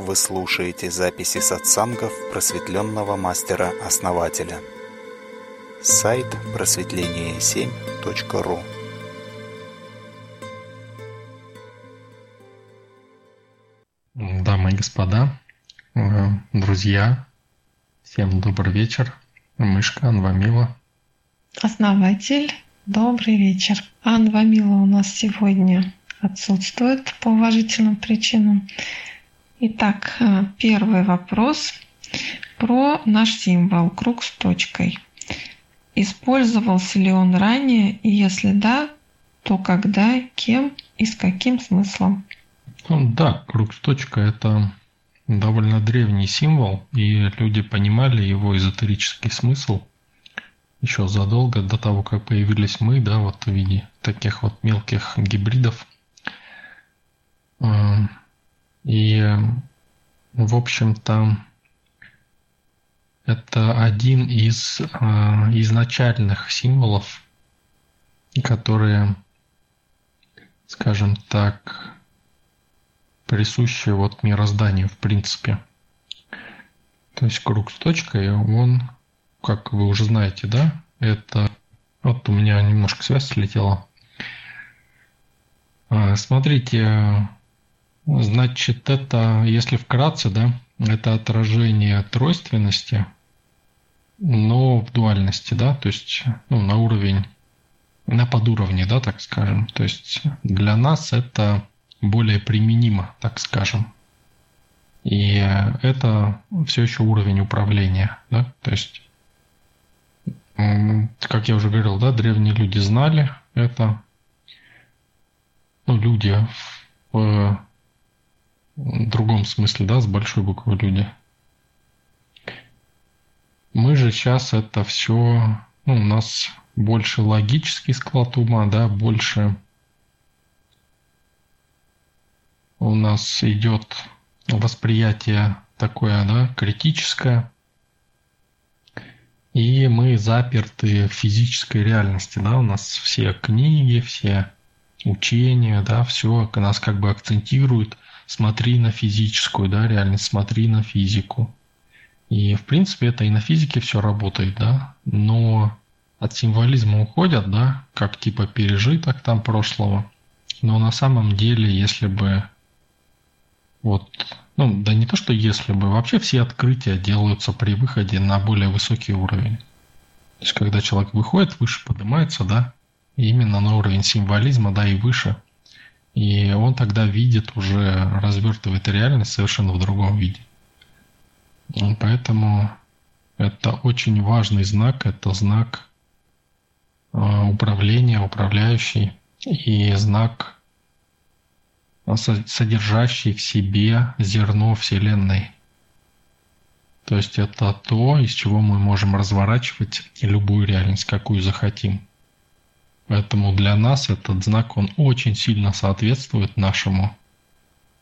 Вы слушаете записи сатсангов просветленного мастера-основателя. Сайт просветление7.ру Дамы и господа, э, друзья, всем добрый вечер. Мышка Анвамила. Основатель, добрый вечер. Анвамила у нас сегодня отсутствует по уважительным причинам. Итак, э, первый вопрос про наш символ круг с точкой. Использовался ли он ранее, и если да, то когда, кем и с каким смыслом? Ну, да, круг с точкой – это довольно древний символ, и люди понимали его эзотерический смысл еще задолго до того, как появились мы, да, вот в виде таких вот мелких гибридов. И, в общем-то, это один из а, изначальных символов, которые, скажем так, присущи вот мирозданию в принципе. То есть круг с точкой, он, как вы уже знаете, да, это... Вот у меня немножко связь слетела. А, смотрите, значит, это, если вкратце, да, это отражение тройственности, но в дуальности, да, то есть ну, на уровень, на подуровне, да, так скажем. То есть для нас это более применимо, так скажем. И это все еще уровень управления, да, то есть как я уже говорил, да, древние люди знали это, ну, люди в другом смысле, да, с большой буквы люди. Мы же сейчас это все, ну, у нас больше логический склад ума, да, больше у нас идет восприятие такое, да, критическое, и мы заперты в физической реальности, да, у нас все книги, все учения, да, все нас как бы акцентирует, смотри на физическую, да, реальность, смотри на физику. И, в принципе, это и на физике все работает, да, но от символизма уходят, да, как типа пережиток там прошлого. Но на самом деле, если бы вот, ну, да не то, что если бы, вообще все открытия делаются при выходе на более высокий уровень. То есть, когда человек выходит выше, поднимается, да, именно на уровень символизма, да, и выше. И он тогда видит уже, развертывает реальность совершенно в другом виде. Поэтому это очень важный знак, это знак а, управления, управляющий, и знак содержащий в себе зерно Вселенной. То есть это то, из чего мы можем разворачивать любую реальность, какую захотим. Поэтому для нас этот знак, он очень сильно соответствует нашему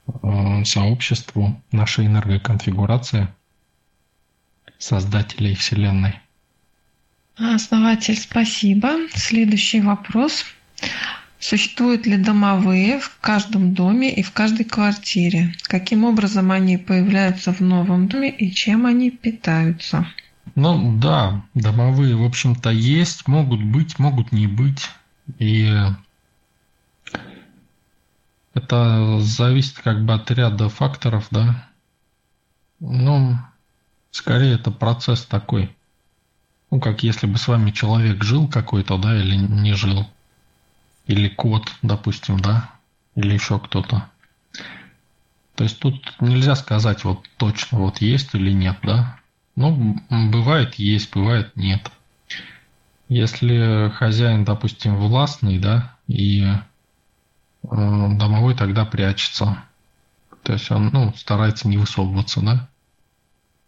э, сообществу, нашей энергоконфигурации создателей Вселенной. Основатель, спасибо. Следующий вопрос. Существуют ли домовые в каждом доме и в каждой квартире? Каким образом они появляются в новом доме и чем они питаются? Ну да, домовые, в общем-то, есть, могут быть, могут не быть. И это зависит как бы от ряда факторов, да. Ну, скорее это процесс такой. Ну, как если бы с вами человек жил какой-то, да, или не жил или кот, допустим, да, или еще кто-то. То есть тут нельзя сказать вот точно вот есть или нет, да. Ну, бывает есть, бывает нет. Если хозяин, допустим, властный, да, и э, домовой тогда прячется. То есть он, ну, старается не высовываться, да.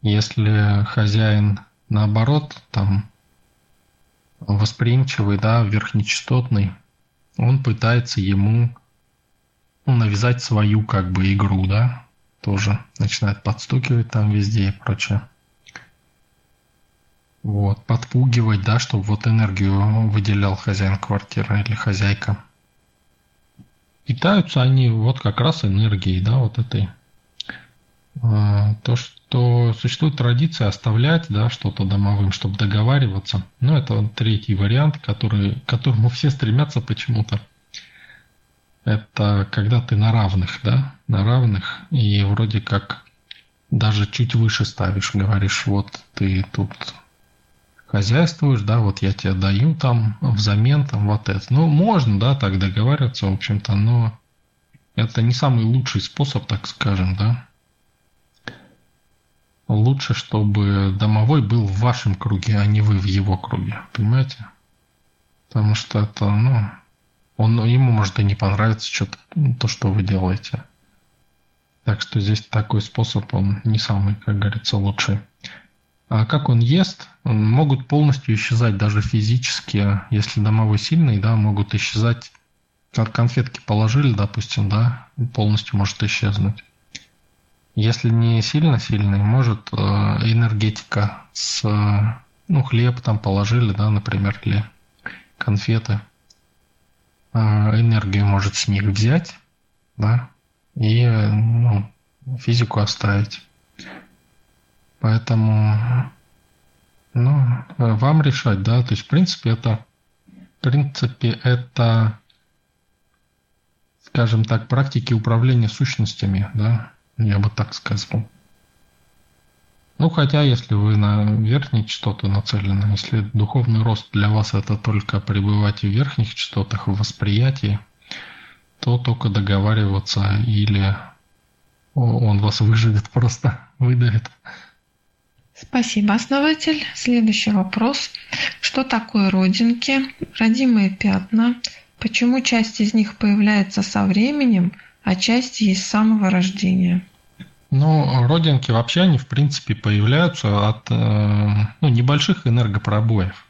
Если хозяин, наоборот, там, восприимчивый, да, верхнечастотный, он пытается ему ну, навязать свою как бы игру, да, тоже начинает подстукивать там везде и прочее. Вот, подпугивать, да, чтобы вот энергию выделял хозяин квартиры или хозяйка. Питаются они вот как раз энергией, да, вот этой А, то, что существует традиция оставлять да, что-то домовым, чтобы договариваться. Ну, это третий вариант, который, к которому все стремятся почему-то. Это когда ты на равных, да, на равных, и вроде как даже чуть выше ставишь, говоришь, вот ты тут хозяйствуешь, да, вот я тебе даю там взамен там вот это. Ну, можно, да, так договариваться, в общем-то, но это не самый лучший способ, так скажем, да. Лучше, чтобы домовой был в вашем круге, а не вы в его круге, понимаете? Потому что это, ну, он, ему может и не понравиться что-то, то, что вы делаете. Так что здесь такой способ, он не самый, как говорится, лучший. А как он ест, могут полностью исчезать даже физически, если домовой сильный, да, могут исчезать, как конфетки положили, допустим, да, полностью может исчезнуть. Если не сильно сильный, может э, энергетика с, ну, хлеб там положили, да, например, или конфеты, э, энергию может с них взять, да, и ну, физику оставить. Поэтому, ну, вам решать, да, то есть, в принципе, это, в принципе, это, скажем так, практики управления сущностями, да, я бы так сказал. Ну, хотя, если вы на верхние частоты нацелены, если духовный рост для вас это только пребывать в верхних частотах, в восприятии, то только договариваться или он вас выживет просто, выдавит. Спасибо, основатель. Следующий вопрос. Что такое родинки, родимые пятна? Почему часть из них появляется со временем, а часть есть с самого рождения? Ну, родинки вообще они, в принципе, появляются от э, ну, небольших энергопробоев.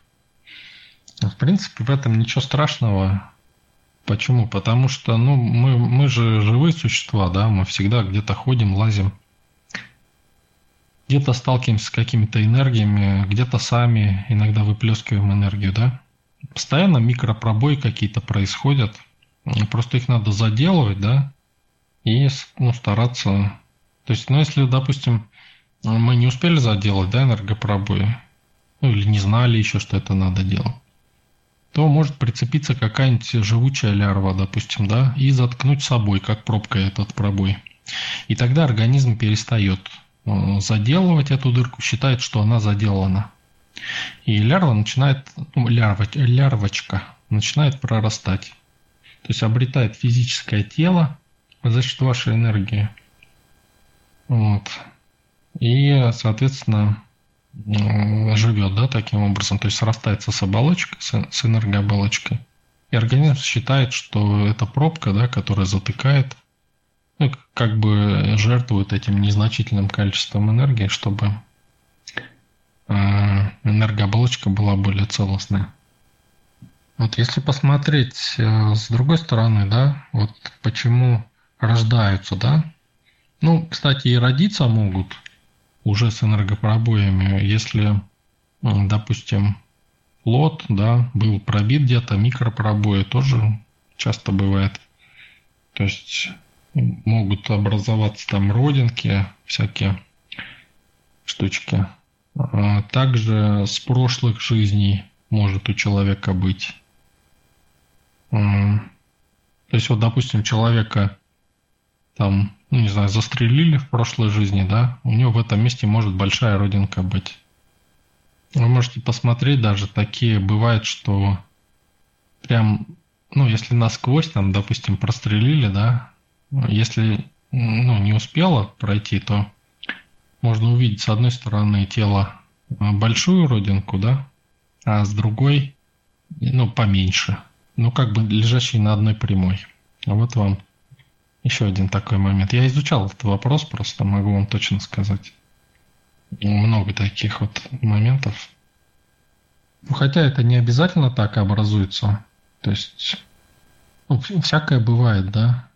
В принципе, в этом ничего страшного. Почему? Потому что ну, мы, мы же живые существа, да, мы всегда где-то ходим, лазим где-то сталкиваемся с какими-то энергиями, где-то сами иногда выплескиваем энергию, да. Постоянно микропробои какие-то происходят, просто их надо заделывать, да, и ну, стараться. То есть, ну, если, допустим, мы не успели заделать, да, энергопробои, ну, или не знали еще, что это надо делать, то может прицепиться какая-нибудь живучая лярва, допустим, да, и заткнуть собой, как пробка этот пробой. И тогда организм перестает заделывать эту дырку, считает, что она заделана. И лярва начинает, ну, лярва, лярвочка начинает прорастать. То есть обретает физическое тело за счет вашей энергии. Вот. И, соответственно, э, живет, да, таким образом. То есть срастается с оболочкой, с, энергооболочкой. И организм считает, что это пробка, да, которая затыкает как бы жертвуют этим незначительным количеством энергии, чтобы э, энергооболочка была более целостная. Вот если посмотреть э, с другой стороны, да, вот почему рождаются, да, ну, кстати, и родиться могут уже с энергопробоями, если, допустим, плод, да, был пробит где-то, микропробои тоже часто бывает. То есть могут образоваться там родинки, всякие штучки. А также с прошлых жизней может у человека быть. То есть вот, допустим, человека там, ну не знаю, застрелили в прошлой жизни, да, у него в этом месте может большая родинка быть. Вы можете посмотреть даже такие, бывает, что прям, ну, если насквозь там, допустим, прострелили, да, если ну, не успела пройти, то можно увидеть с одной стороны тело а, большую родинку, да, а с другой, ну, поменьше. Ну, как бы лежащий на одной прямой. А вот вам еще один такой момент. Я изучал этот вопрос, просто могу вам точно сказать. Много таких вот моментов. Ну, хотя это не обязательно так образуется. То есть, ну, всякое бывает, да.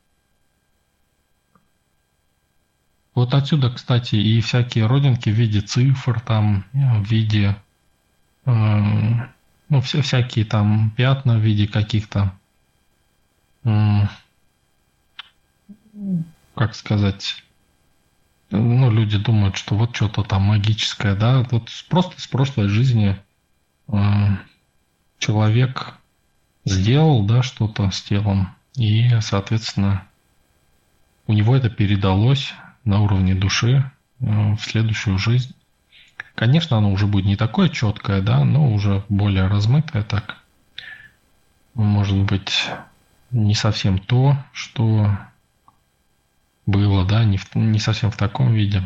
Вот отсюда, кстати, и всякие родинки в виде цифр, там, в виде, э, ну, все, всякие там пятна в виде каких-то, э, как сказать, ну, люди думают, что вот что-то там магическое, да, вот просто с прошлой жизни э, человек сделал, да, что-то с телом, и, соответственно, у него это передалось на уровне души э, в следующую жизнь. Конечно, оно уже будет не такое четкое, да, но уже более размытое так. Может быть, не совсем то, что было, да, не, в, не совсем в таком виде.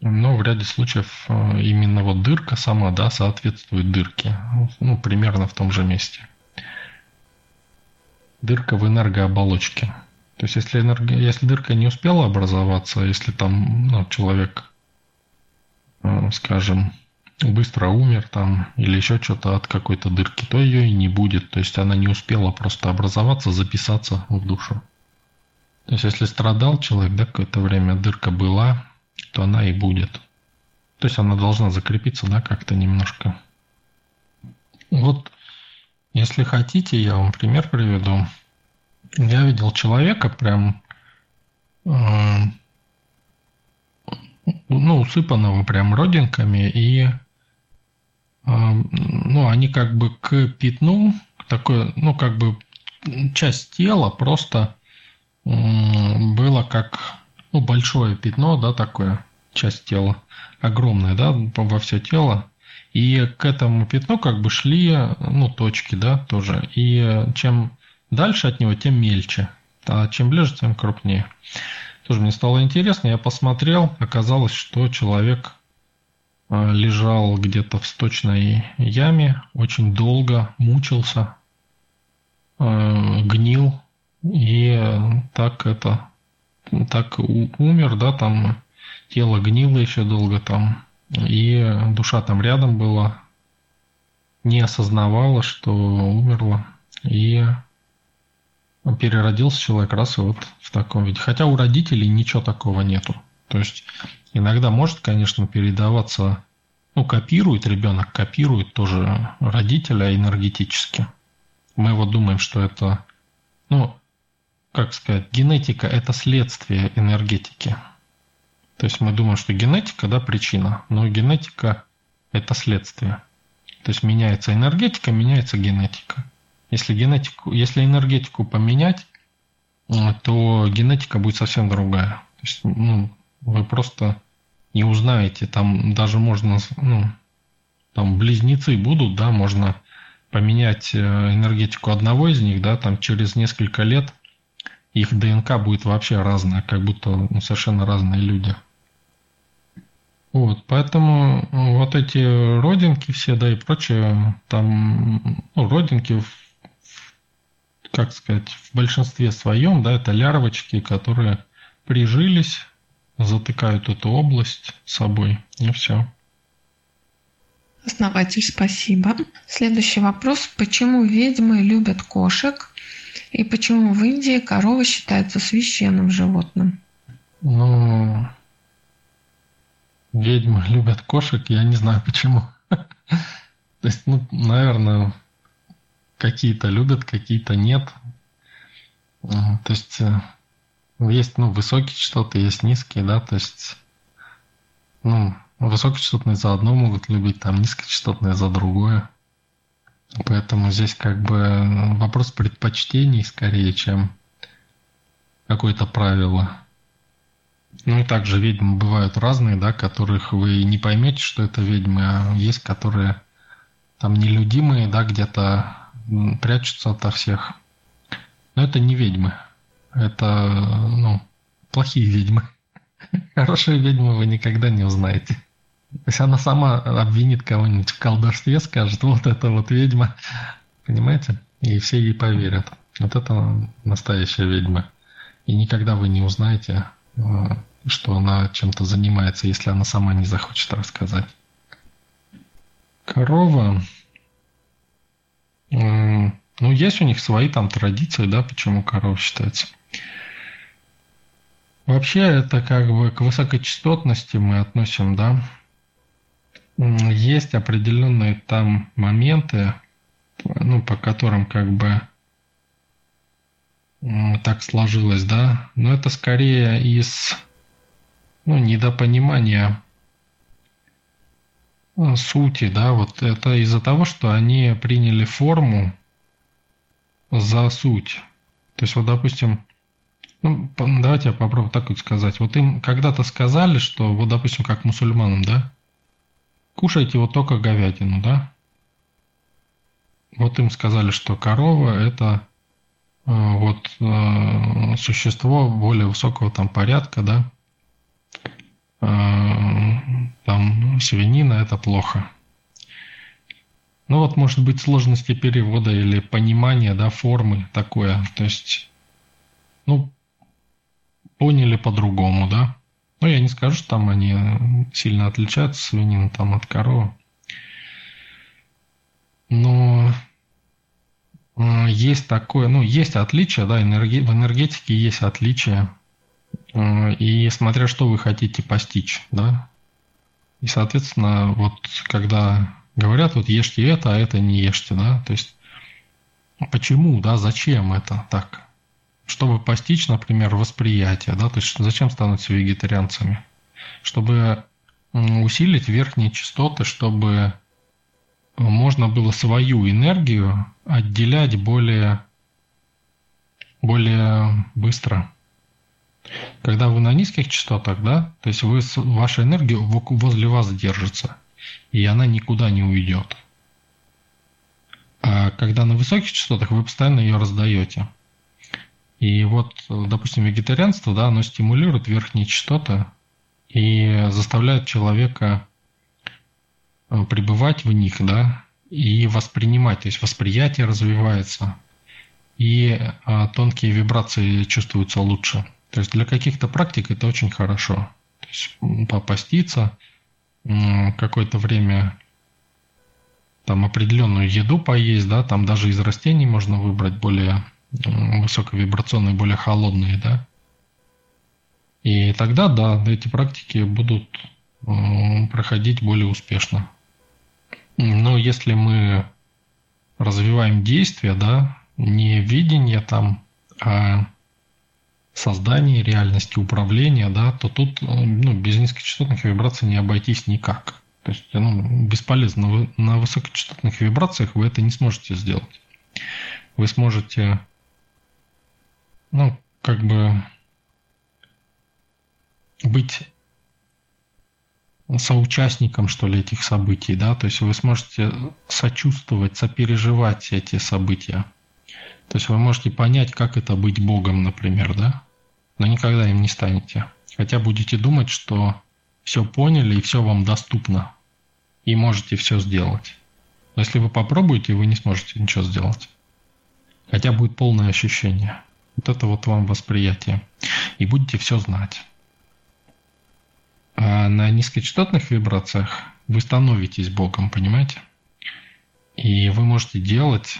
Но в ряде случаев э, именно вот дырка сама, да, соответствует дырке. Ну, примерно в том же месте. Дырка в энергооболочке. То есть, если, энерго... если дырка не успела образоваться, если там ну, человек, э, скажем, быстро умер там или еще что-то от какой-то дырки, то ее и не будет. То есть, она не успела просто образоваться, записаться в душу. То есть, если страдал человек, да, какое-то время дырка была, то она и будет. То есть, она должна закрепиться, да, как-то немножко. Вот, если хотите, я вам пример приведу. Я видел человека прям, э, ну, усыпанного прям родинками, и, э, ну, они как бы к пятну, такое, ну, как бы часть тела просто было как ну, большое пятно, да, такое, часть тела, огромное, да, во все тело. И к этому пятну как бы шли, ну, точки, да, тоже. И чем дальше от него, тем мельче. А чем ближе, тем крупнее. Тоже мне стало интересно, я посмотрел, оказалось, что человек а, лежал где-то в сточной яме, очень долго мучился, а, гнил, и так это, так умер, да, там тело гнило еще долго там, и душа там рядом была, не осознавала, что умерла, и переродился человек раз и вот в таком виде. Хотя у родителей ничего такого нету. То есть иногда может, конечно, передаваться, ну, копирует ребенок, копирует тоже родителя энергетически. Мы вот думаем, что это, ну, как сказать, генетика – это следствие энергетики. То есть мы думаем, что генетика, да, причина, но генетика – это следствие. То есть меняется энергетика, меняется генетика. Если, генетику, если энергетику поменять, э, то генетика будет совсем другая. То есть, ну, вы просто не узнаете, там даже можно, ну, там близнецы будут, да, можно поменять э, энергетику одного из них, да, там через несколько лет – их ДНК будет вообще разная, как будто ну, совершенно разные люди. Вот, поэтому ну, вот эти родинки все, да, и прочее, там, ну, родинки, как сказать, в большинстве своем, да, это лярвочки, которые прижились, затыкают эту область собой, и все. Основатель, спасибо. Следующий вопрос. Почему ведьмы любят кошек, и почему в Индии корова считается священным животным? Ну, ведьмы любят кошек, я не знаю почему. То есть, ну, наверное, какие-то любят, какие-то нет. То есть, э, есть, ну, высокие частоты, есть низкие, да, то есть, ну, высокочастотные за одно могут любить, там низкочастотные за другое. Поэтому здесь как бы вопрос предпочтений скорее, чем какое-то правило. Ну и также ведьмы бывают разные, да, которых вы не поймете, что это ведьмы, а есть, которые там нелюдимые, да, где-то прячутся ото всех. Но это не ведьмы. Это, ну, плохие ведьмы. Хорошие ведьмы вы никогда не узнаете. То есть она сама обвинит кого-нибудь в колдовстве, скажет, вот это вот ведьма. Понимаете? И все ей поверят. Вот это настоящая ведьма. И никогда вы не узнаете, э, что она чем-то занимается, если она сама не захочет рассказать. Корова. Ну, есть у них свои там традиции, да, почему корова считается. Вообще, это как бы к высокочастотности мы относим, да, есть определенные там моменты, ну, по которым как бы так сложилось, да, но это скорее из ну, недопонимание э, сути, да, вот это из-за того, что они приняли форму за суть. То есть, вот, допустим, ну, давайте я попробую так вот сказать. Вот им когда-то сказали, что, вот, допустим, как мусульманам, да, кушайте вот только говядину, да. Вот им сказали, что корова – это э, вот э, существо более высокого там порядка, да. Э, там свинина – это плохо. Ну вот может быть сложности перевода или понимания, да, формы такое. То есть, ну, поняли по-другому, да. Ну, я не скажу, что там они сильно отличаются, свинина там от коровы. Но э, есть такое, ну, есть отличие, да, энерги, в энергетике есть отличие. Э, и смотря что вы хотите постичь, да. И, соответственно, вот когда говорят, вот ешьте это, а это не ешьте, да, то есть почему, да, зачем это так? Чтобы постичь, например, восприятие, да, то есть зачем становятся вегетарианцами? Чтобы усилить верхние частоты, чтобы можно было свою энергию отделять более, более быстро. Когда вы на низких частотах, да, то есть вы, ваша энергия возле вас держится – и она никуда не уйдет. А когда на высоких частотах вы постоянно ее раздаете. И вот, допустим, вегетарианство, да, оно стимулирует верхние частоты и заставляет человека э, пребывать в них, да, и воспринимать, то есть восприятие развивается, и а, тонкие вибрации чувствуются лучше. То есть для каких-то практик это очень хорошо. То есть попаститься, какое-то время там определенную еду поесть, да, там даже из растений можно выбрать более высоковибрационные, более холодные, да. И тогда, да, эти практики будут проходить более успешно. Но если мы развиваем действия, да, не видение там, а создания реальности, управления, да, то тут э, ну, без низкочастотных вибраций не обойтись никак. То есть ну, бесполезно. Вы, на высокочастотных вибрациях вы это не сможете сделать. Вы сможете, ну, как бы быть соучастником, что ли, этих событий, да, то есть вы сможете сочувствовать, сопереживать эти события. То есть вы можете понять, как это быть Богом, например, да, но никогда им не станете. Хотя будете думать, что все поняли и все вам доступно, и можете все сделать. Но если вы попробуете, вы не сможете ничего сделать. Хотя будет полное ощущение. Вот это вот вам восприятие. И будете все знать. А на низкочастотных вибрациях вы становитесь Богом, понимаете? И вы можете делать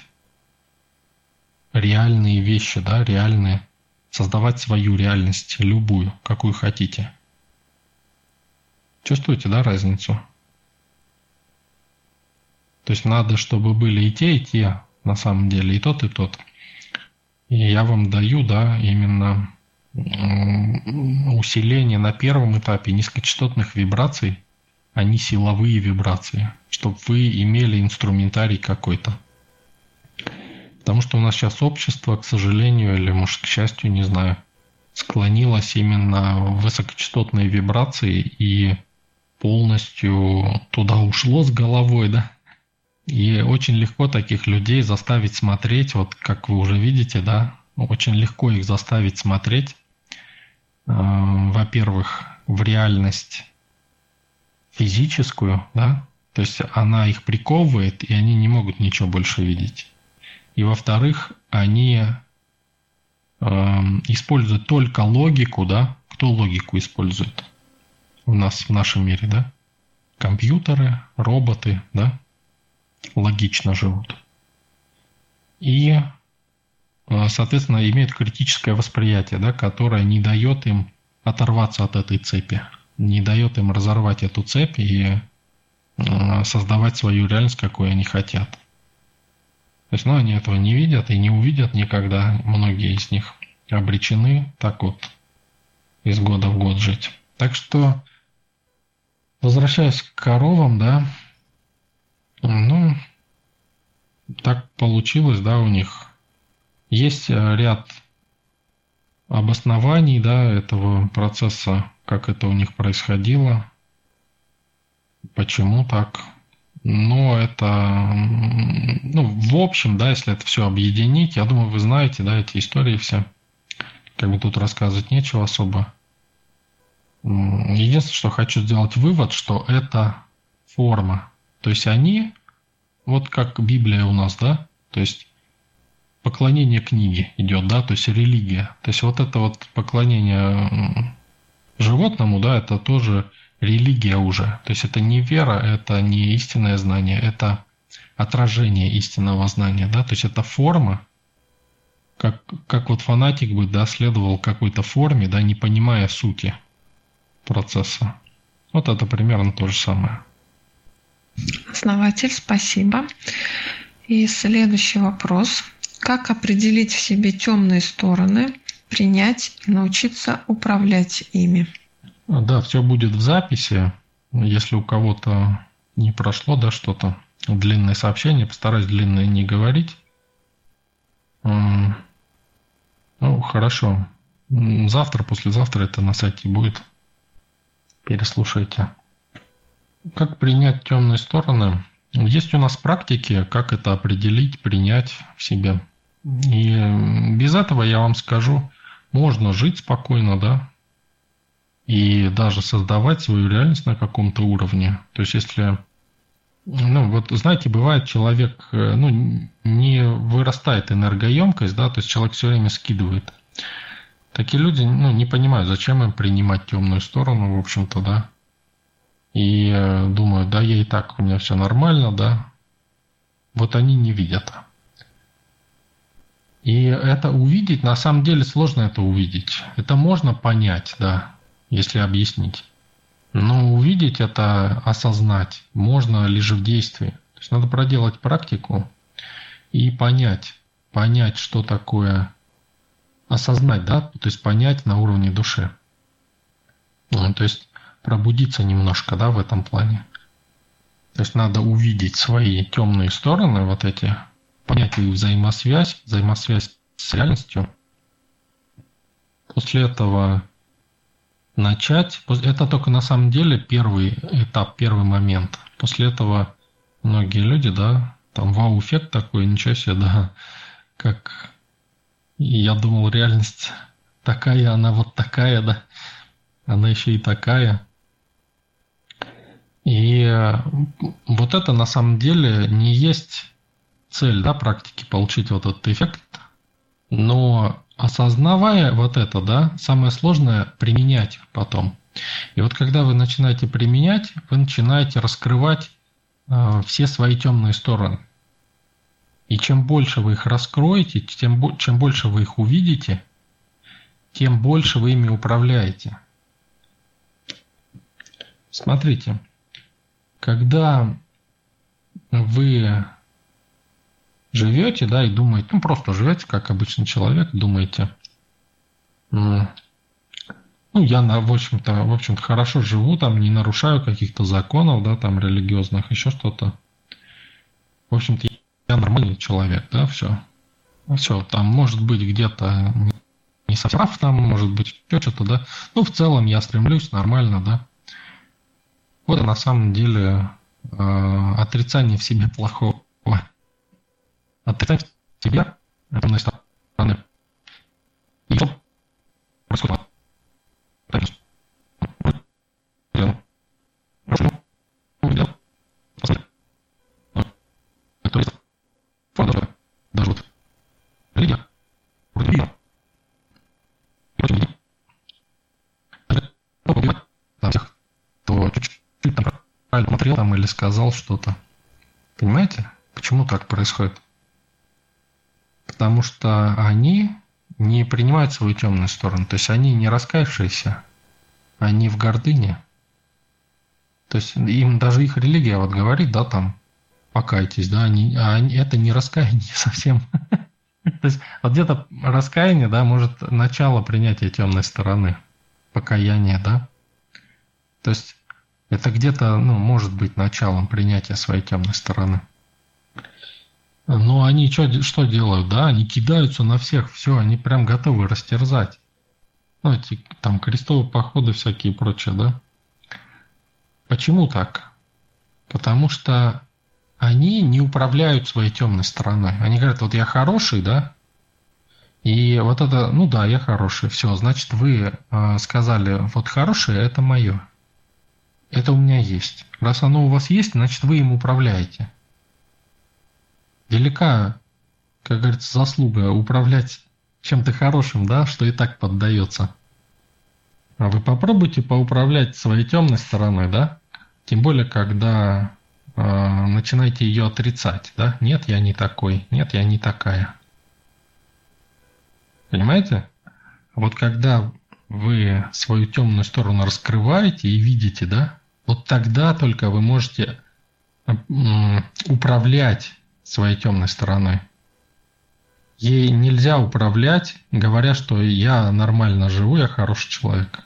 реальные вещи, да, реальные создавать свою реальность, любую, какую хотите. Чувствуете, да, разницу? То есть надо, чтобы были и те, и те, на самом деле, и тот, и тот. И я вам даю, да, именно усиление на первом этапе низкочастотных вибраций, а не силовые вибрации, чтобы вы имели инструментарий какой-то. Потому что у нас сейчас общество, к сожалению, или, может, к счастью, не знаю, склонилось именно в высокочастотные вибрации и полностью туда ушло с головой, да. И очень легко таких людей заставить смотреть, вот как вы уже видите, да, очень легко их заставить смотреть, э, во-первых, в реальность физическую, да, то есть она их приковывает, и они не могут ничего больше видеть. И во-вторых, они э, используют только логику, да? Кто логику использует у нас в нашем мире, да? Компьютеры, роботы, да? Логично живут. И, э, соответственно, имеют критическое восприятие, да, которое не дает им оторваться от этой цепи, не дает им разорвать эту цепь и э, создавать свою реальность, какую они хотят. То есть, ну, они этого не видят и не увидят никогда. Многие из них обречены так вот из года в год жить. Так что, возвращаясь к коровам, да, ну, так получилось, да, у них есть э, ряд обоснований, да, этого процесса, как это у них происходило, почему так. Но это, ну, в общем, да, если это все объединить, я думаю, вы знаете, да, эти истории все. Как бы тут рассказывать нечего особо. Единственное, что хочу сделать вывод, что это форма. То есть они, вот как Библия у нас, да, то есть поклонение книги идет, да, то есть религия. То есть вот это вот поклонение животному, да, это тоже религия уже. То есть это не вера, это не истинное знание, это отражение истинного знания, да, то есть это форма, как, как вот фанатик бы, да, следовал какой-то форме, да, не понимая сути процесса. Вот это примерно то же самое. Основатель, спасибо. И следующий вопрос. Как определить в себе темные стороны, принять и научиться управлять ими? Да, все будет в записи. Если у кого-то не прошло, да, что-то, длинное сообщение, постараюсь длинное не говорить. Ну, хорошо. Завтра, послезавтра это на сайте будет. Переслушайте. Как принять темные стороны? Есть у нас практики, как это определить, принять в себе. И без этого я вам скажу, можно жить спокойно, да, и даже создавать свою реальность на каком-то уровне. То есть если, ну вот знаете, бывает человек, э, ну не вырастает энергоемкость, да, то есть человек все время скидывает. Такие люди, ну, не понимают, зачем им принимать темную сторону, в общем-то, да. И э, думают, да, я и так, у меня все нормально, да. Вот они не видят. И это увидеть, на самом деле сложно это увидеть. Это можно понять, да, если объяснить. Но увидеть это, осознать, можно лишь в действии. То есть надо проделать практику и понять, понять, что такое осознать, да, то есть понять на уровне души. Ну, то есть пробудиться немножко, да, в этом плане. То есть надо увидеть свои темные стороны, вот эти, понять их взаимосвязь, взаимосвязь с реальностью. После этого начать. Это только на самом деле первый этап, первый момент. После этого многие люди, да, там вау-эффект такой, ничего себе, да, как я думал, реальность такая, она вот такая, да, она еще и такая. И э, вот это на самом деле не есть цель, да, практики получить вот этот эффект, но осознавая вот это, да, самое сложное применять потом. И вот когда вы начинаете применять, вы начинаете раскрывать э, все свои темные стороны. И чем больше вы их раскроете, тем, чем больше вы их увидите, тем больше вы ими управляете. Смотрите, когда вы живете, да, и думаете, ну, просто живете, как обычный человек, думаете, ну, я, в общем-то, в общем-то, хорошо живу, там, не нарушаю каких-то законов, да, там, религиозных, еще что-то. В общем-то, я нормальный человек, да, все. Все, там, может быть, где-то не совсем прав, там, может быть, еще что-то, да. Ну, в целом, я стремлюсь нормально, да. Вот на самом деле э, отрицание в себе плохого отрицать себя, темной стороны. И что происходит? даже вот религия, вроде мира, и прочие люди, даже там всех, то чуть-чуть там правильно смотрел там или сказал что-то. Понимаете, почему так происходит? Потому что они не принимают свою темную сторону. То есть они не раскаявшиеся, они в гордыне. То есть им даже их религия вот говорит, да, там, покайтесь, да, они, а они, это не раскаяние совсем. То есть вот где-то раскаяние, да, может начало принятия темной стороны, покаяние, да. То есть это где-то, ну, может быть началом принятия своей темной стороны. Но они что, что делают, да? Они кидаются на всех, все, они прям готовы растерзать. Ну, эти там крестовые походы всякие и прочее, да? Почему так? Потому что они не управляют своей темной стороной. Они говорят, вот я хороший, да? И вот это, ну да, я хороший, все, значит, вы э, сказали, вот хорошее, это мое. Это у меня есть. Раз оно у вас есть, значит, вы им управляете. Велика, как говорится, заслуга управлять чем-то хорошим, да, что и так поддается. А вы попробуйте поуправлять своей темной стороной, да? Тем более, когда э, начинаете ее отрицать, да? Нет, я не такой, нет, я не такая. Понимаете? Вот когда вы свою темную сторону раскрываете и видите, да, вот тогда только вы можете управлять своей темной стороной. Ей нельзя управлять, говоря, что я нормально живу, я хороший человек.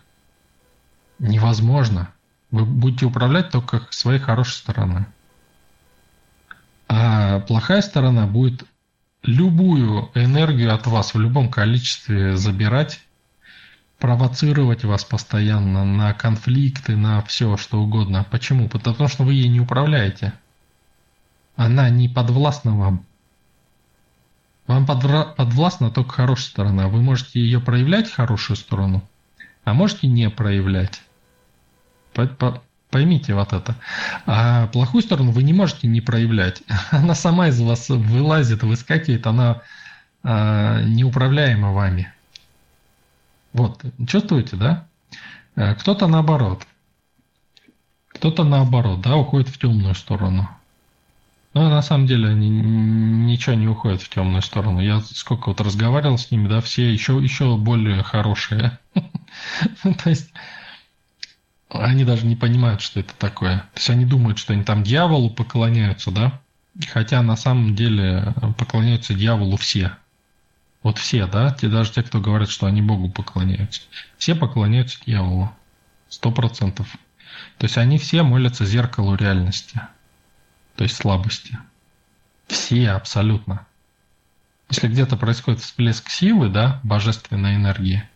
Невозможно. Вы будете управлять только своей хорошей стороной. А плохая сторона будет любую энергию от вас в любом количестве забирать, провоцировать вас постоянно на конфликты, на все что угодно. Почему? Потому что вы ей не управляете. Она не подвластна вам. Вам подвластна только хорошая сторона. Вы можете ее проявлять, хорошую сторону, а можете не проявлять. Поймите вот это. А плохую сторону вы не можете не проявлять. Она сама из вас вылазит, выскакивает, она а, неуправляема вами. Вот, чувствуете, да? Э, кто-то наоборот. Кто-то наоборот, да, уходит в темную сторону. Но на самом деле ничего не уходит в темную сторону. Я сколько вот разговаривал с ними, да, все еще, еще более хорошие. То есть они даже не понимают, что это такое. То есть они думают, что они там дьяволу поклоняются, да? Хотя на самом деле поклоняются дьяволу все. Вот все, да? Те, даже те, кто говорят, что они Богу поклоняются. Все поклоняются дьяволу. Сто процентов. То есть они все молятся зеркалу реальности. То есть слабости. Все абсолютно. Если где-то происходит всплеск силы, да, божественной энергии,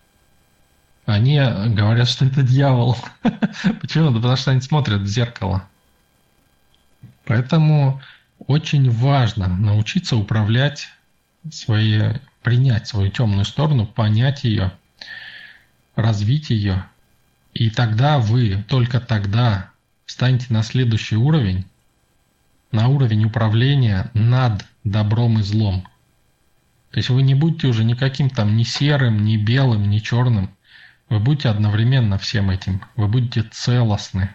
они говорят, что это дьявол. Почему? Да потому что они смотрят в зеркало. Поэтому очень важно научиться управлять своей, принять свою темную сторону, понять ее, развить ее. И тогда вы, только тогда встанете на следующий уровень, на уровень управления над добром и злом. То есть вы не будете уже никаким там ни серым, ни белым, ни черным – вы будете одновременно всем этим. Вы будете целостны.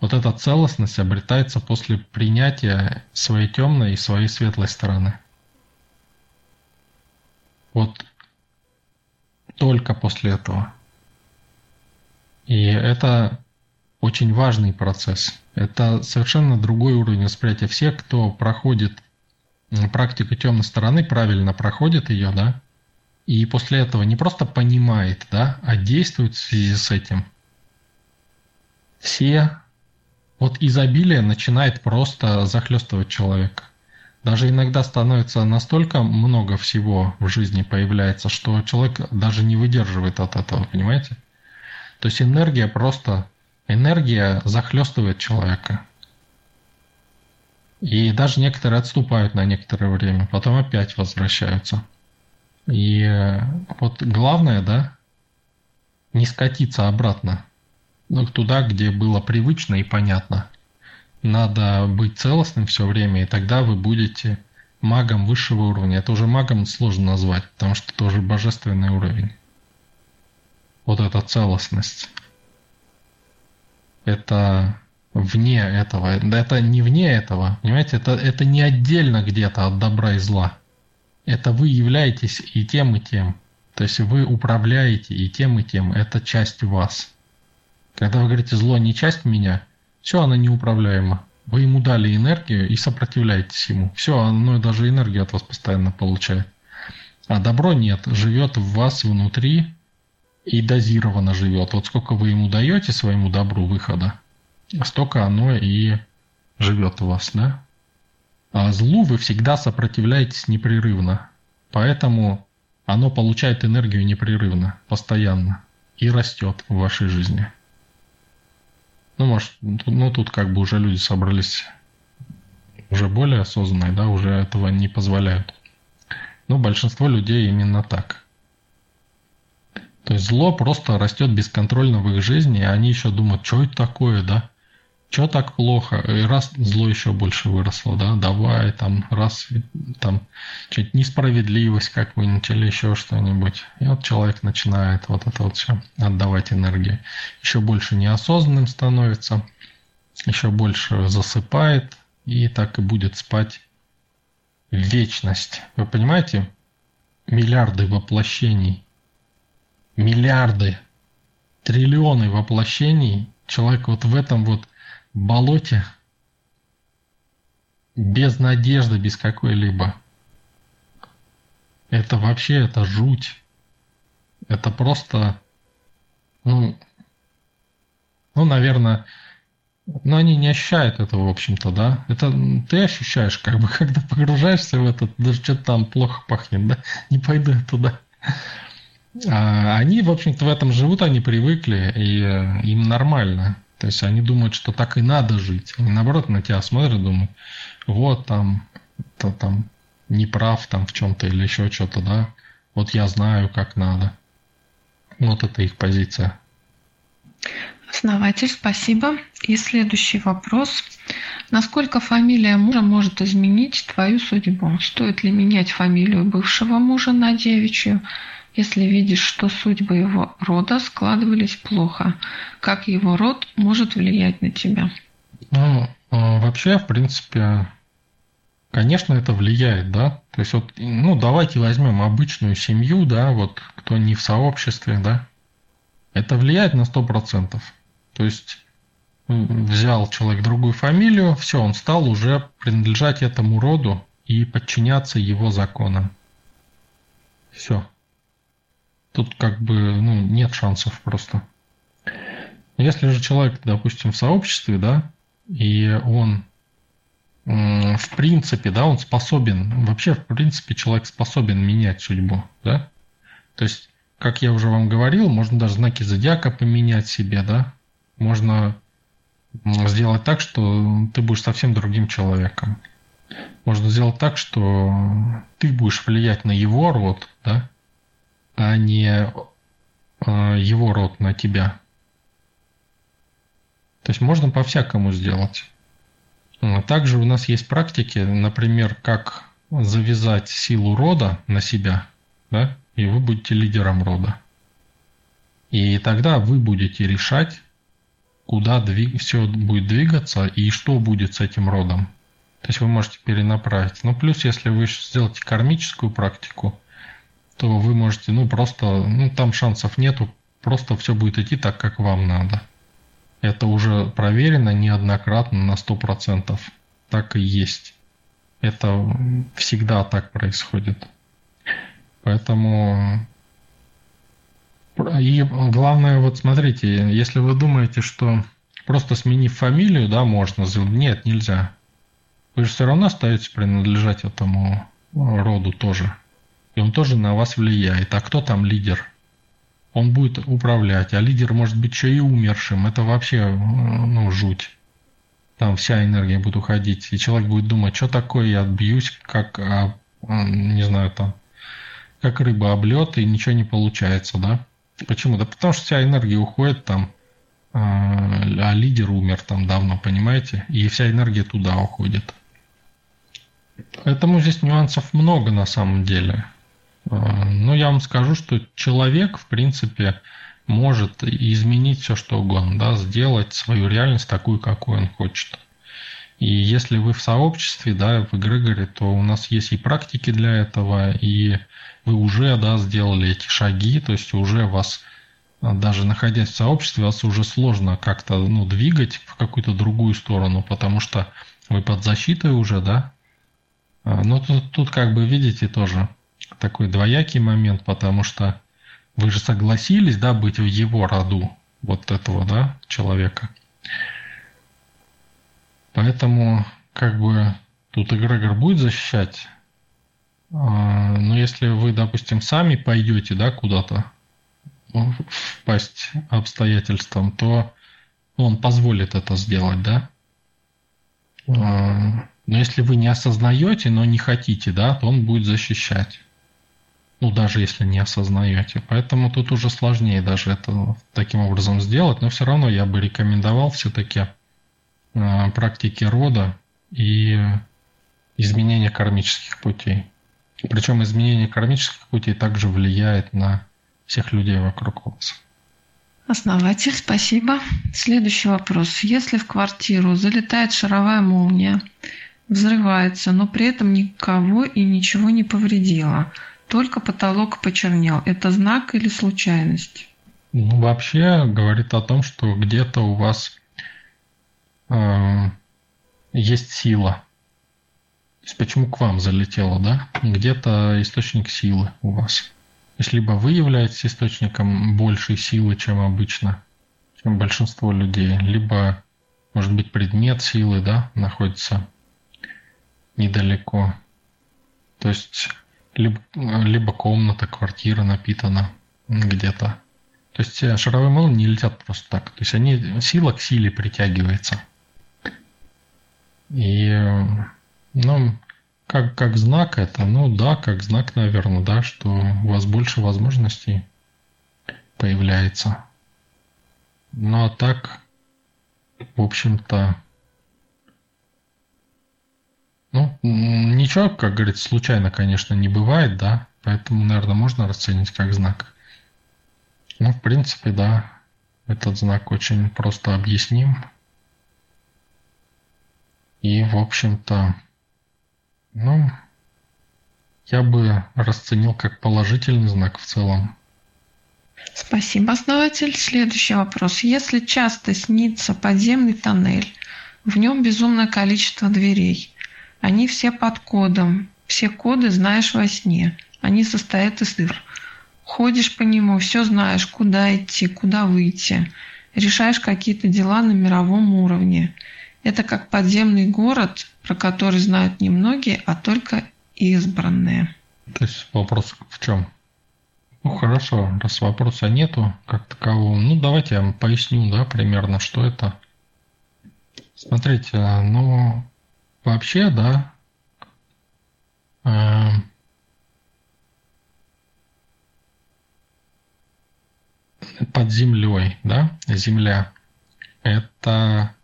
Вот эта целостность обретается после принятия своей темной и своей светлой стороны. Вот только после этого. И это очень важный процесс. Это совершенно другой уровень восприятия. Все, кто проходит практику темной стороны, правильно проходит ее, да, и после этого не просто понимает, да, а действует в связи с этим. Все вот изобилие начинает просто захлестывать человека. Даже иногда становится настолько много всего в жизни появляется, что человек даже не выдерживает от этого, понимаете? То есть энергия просто, энергия захлестывает человека. И даже некоторые отступают на некоторое время, потом опять возвращаются. И э, вот главное, да, не скатиться обратно, ну, туда, где было привычно и понятно. Надо быть целостным все время, и тогда вы будете магом высшего уровня. Это уже магом сложно назвать, потому что это уже божественный уровень. Вот эта целостность. Это вне этого. Да это не вне этого. Понимаете, это, это не отдельно где-то от добра и зла это вы являетесь и тем, и тем. То есть вы управляете и тем, и тем. Это часть вас. Когда вы говорите «зло не часть меня», все, оно неуправляемо. Вы ему дали энергию и сопротивляетесь ему. Все, оно даже энергию от вас постоянно получает. А добро нет, живет в вас внутри и дозированно живет. Вот сколько вы ему даете своему добру выхода, столько оно и живет у вас, да? А злу вы всегда сопротивляетесь непрерывно. Поэтому оно получает энергию непрерывно, постоянно и растет в вашей жизни. Ну, может, ну тут как бы уже люди собрались уже более осознанные, да, уже этого не позволяют. Но большинство людей именно так. То есть зло просто растет бесконтрольно в их жизни, и они еще думают, что это такое, да? Что так плохо? И раз зло еще больше выросло, да, давай, там, раз, там, что-то несправедливость какую-нибудь или еще что-нибудь. И вот человек начинает вот это вот все отдавать энергию. Еще больше неосознанным становится, еще больше засыпает, и так и будет спать вечность. Вы понимаете? Миллиарды воплощений миллиарды, триллионы воплощений человек вот в этом вот болоте без надежды, без какой-либо. Это вообще, это жуть. Это просто, ну, ну, наверное, но они не ощущают этого, в общем-то, да. Это ты ощущаешь, как бы, когда погружаешься в этот, даже что-то там плохо пахнет, да. Не пойду я туда. А они, в общем-то, в этом живут, они привыкли, и э, им нормально. То есть они думают, что так и надо жить. Они, наоборот, на тебя смотрят думают, вот там, то там не прав там в чем-то или еще что-то, да. Вот я знаю, как надо. Вот это их позиция. Основатель, спасибо. И следующий вопрос. Насколько фамилия мужа может изменить твою судьбу? Стоит ли менять фамилию бывшего мужа на девичью? Если видишь, что судьбы его рода складывались плохо, как его род может влиять на тебя? Ну, а, вообще, в принципе, конечно, это влияет, да. То есть вот, ну, давайте возьмем обычную семью, да, вот кто не в сообществе, да. Это влияет на сто процентов. То есть взял человек другую фамилию, все, он стал уже принадлежать этому роду и подчиняться его законам. Все. Тут как бы ну, нет шансов просто. Если же человек, допустим, в сообществе, да, и он в принципе, да, он способен, вообще, в принципе, человек способен менять судьбу, да. То есть, как я уже вам говорил, можно даже знаки зодиака поменять себе, да. Можно сделать так, что ты будешь совсем другим человеком. Можно сделать так, что ты будешь влиять на его род, да, а не э, его род на тебя. То есть можно по-всякому сделать. Также у нас есть практики, например, как завязать силу рода на себя, да, и вы будете лидером рода. И тогда вы будете решать, куда двиг... все будет двигаться и что будет с этим родом. То есть вы можете перенаправить. Ну, плюс, если вы сделаете кармическую практику, то вы можете, ну, просто, ну, там шансов нету, просто все будет идти так, как вам надо. Это уже проверено неоднократно на 100%. Так и есть. Это всегда так происходит. Поэтому... И главное, вот смотрите, если вы думаете, что просто сменив фамилию, да, можно. Нет, нельзя. Вы же все равно остаетесь принадлежать этому роду тоже. И он тоже на вас влияет. А кто там лидер? Он будет управлять, а лидер может быть еще и умершим. Это вообще, ну, жуть. Там вся энергия будет уходить. И человек будет думать, что такое, я отбьюсь, как, а, не знаю, там, как рыба об лед, и ничего не получается, да? Почему? Да потому что вся энергия уходит там, а, а лидер умер там давно, понимаете? И вся энергия туда уходит. Поэтому здесь нюансов много на самом деле. А, ну, я вам скажу, что человек, в принципе, может изменить все, что угодно, да, сделать свою реальность такую, какую он хочет. И если вы в сообществе, да, в эгрегоре, то у нас есть и практики для этого, и вы уже, да, сделали эти шаги, то есть уже вас, даже находясь в сообществе, вас уже сложно как-то, ну, двигать в какую-то другую сторону, потому что вы под защитой уже, да. А, но тут, тут как бы, видите, тоже такой двоякий момент, потому что вы же согласились, да, быть в его роду вот этого, да, человека. Поэтому, как бы, тут эгрегор будет защищать. А, но если вы, допустим, сами пойдете, да, куда-то впасть обстоятельствам, то он позволит это сделать, да. А, но если вы не осознаете, но не хотите, да, то он будет защищать. Ну, даже если не осознаете. Поэтому тут уже сложнее даже это таким образом сделать. Но все равно я бы рекомендовал все-таки э, практики рода и изменение кармических путей. Причем изменение кармических путей также влияет на всех людей вокруг вас. Основатель, спасибо. Следующий вопрос. Если в квартиру залетает шаровая молния, взрывается, но при этом никого и ничего не повредила – только потолок почернел. Это знак или случайность? Ну, вообще говорит о том, что где-то у вас э, есть сила. То есть почему к вам залетело, да? Где-то источник силы у вас. То есть либо вы являетесь источником большей силы, чем обычно, чем большинство людей, либо, может быть, предмет силы, да, находится недалеко. То есть либо, либо комната, квартира напитана где-то. То есть э, шаровые молнии не летят просто так. То есть они сила к силе притягивается. И ну, как, как знак это, ну да, как знак, наверное, да, что у вас больше возможностей появляется. Ну а так, в общем-то, ну, ничего, как говорится, случайно, конечно, не бывает, да, поэтому, наверное, можно расценить как знак. Ну, в принципе, да, этот знак очень просто объясним. И, в общем-то, ну, я бы расценил как положительный знак в целом. Спасибо, основатель. Следующий вопрос. Если часто снится подземный тоннель, в нем безумное количество дверей, они все под кодом. Все коды знаешь во сне. Они состоят из цифр. Ходишь по нему, все знаешь, куда идти, куда выйти. Решаешь какие-то дела на мировом уровне. Это как подземный город, про который знают немногие, а только избранные. То есть вопрос в чем? Ну хорошо, раз вопроса нету как такового, ну давайте я вам поясню, да, примерно, что это. Смотрите, ну Вообще, да. Э, под землей, да, земля, это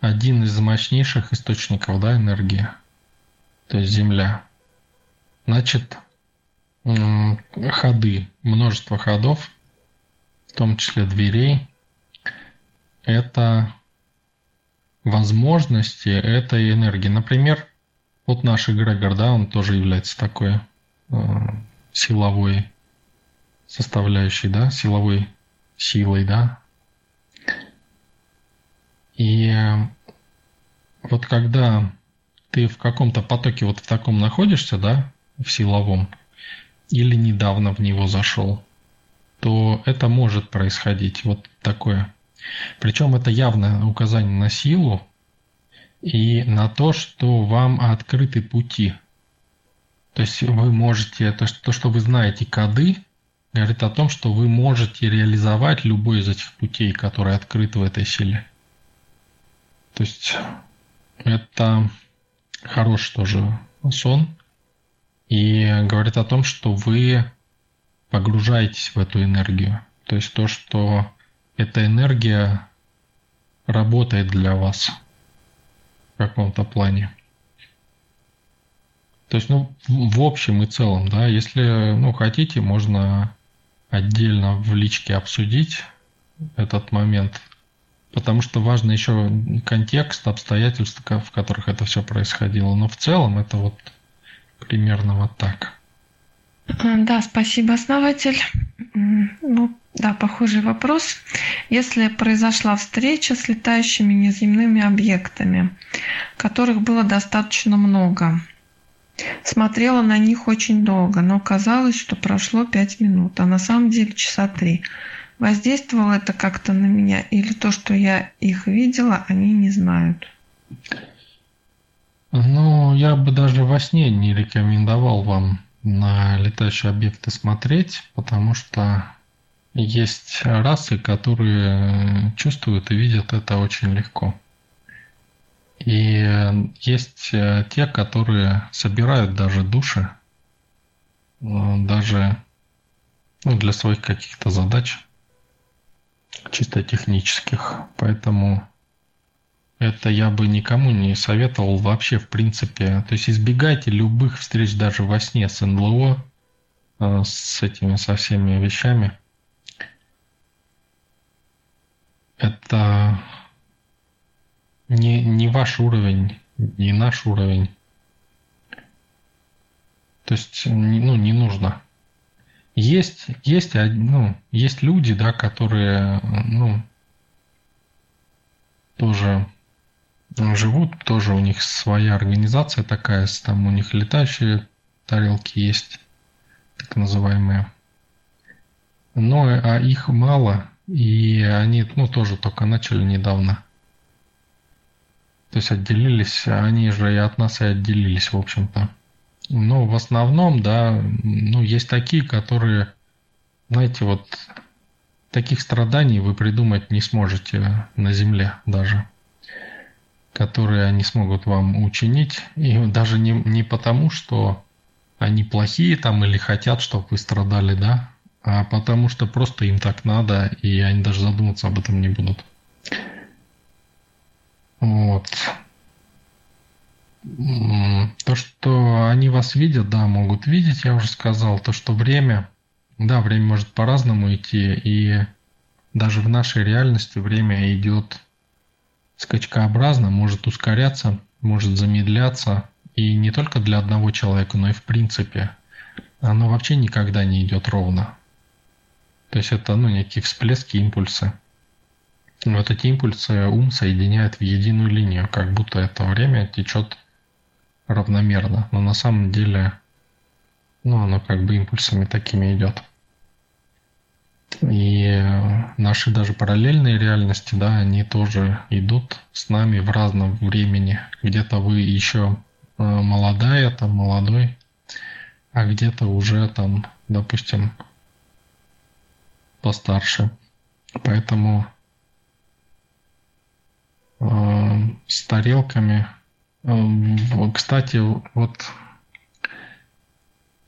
один из мощнейших источников, да, энергии, то есть земля. Значит, ходы, множество ходов, в том числе дверей, это возможности этой энергии. Например, вот наш эгрегор, да, он тоже является такой э, силовой составляющей, да, силовой силой, да. И вот когда ты в каком-то потоке вот в таком находишься, да, в силовом, или недавно в него зашел, то это может происходить. Вот такое причем это явное указание на силу и на то, что вам открыты пути. То есть вы можете, то, то что вы знаете коды, говорит о том, что вы можете реализовать любой из этих путей, которые открыты в этой силе. То есть это хороший тоже сон. И говорит о том, что вы погружаетесь в эту энергию. То есть то, что эта энергия работает для вас в каком-то плане. То есть, ну, в общем и целом, да, если, ну, хотите, можно отдельно в личке обсудить этот момент, потому что важно еще контекст, обстоятельства, в которых это все происходило. Но в целом это вот примерно вот так. Да, спасибо, основатель. Да, похожий вопрос. Если произошла встреча с летающими неземными объектами, которых было достаточно много, Смотрела на них очень долго, но казалось, что прошло пять минут, а на самом деле часа три. Воздействовало это как-то на меня или то, что я их видела, они не знают? Ну, я бы даже во сне не рекомендовал вам на летающие объекты смотреть, потому что есть расы, которые чувствуют и видят это очень легко. И есть те, которые собирают даже души, даже ну, для своих каких-то задач, чисто технических. Поэтому это я бы никому не советовал вообще в принципе. То есть избегайте любых встреч даже во сне с НЛО, э, с этими, со всеми вещами. Это не, не ваш уровень, не наш уровень. То есть, ну, не нужно. Есть, есть, ну, есть люди, да, которые, ну, тоже живут, тоже у них своя организация такая, там у них летающие тарелки есть, так называемые. Но а их мало, и они, ну, тоже только начали недавно. То есть отделились, они же и от нас и отделились, в общем-то. Но в основном, да, ну, есть такие, которые, знаете, вот таких страданий вы придумать не сможете на Земле даже которые они смогут вам учинить. И даже не, не потому, что они плохие там или хотят, чтобы вы страдали, да, а потому что просто им так надо, и они даже задуматься об этом не будут. Вот. То, что они вас видят, да, могут видеть, я уже сказал. То, что время, да, время может по-разному идти, и даже в нашей реальности время идет скачкообразно, может ускоряться, может замедляться, и не только для одного человека, но и в принципе. Оно вообще никогда не идет ровно. То есть это ну, некие всплески, импульсы. Вот эти импульсы ум соединяет в единую линию, как будто это время течет равномерно. Но на самом деле, ну, оно как бы импульсами такими идет. И наши даже параллельные реальности, да, они тоже идут с нами в разном времени. Где-то вы еще э, молодая, там молодой, а где-то уже там, допустим, постарше. Поэтому э, с тарелками. Э, кстати, вот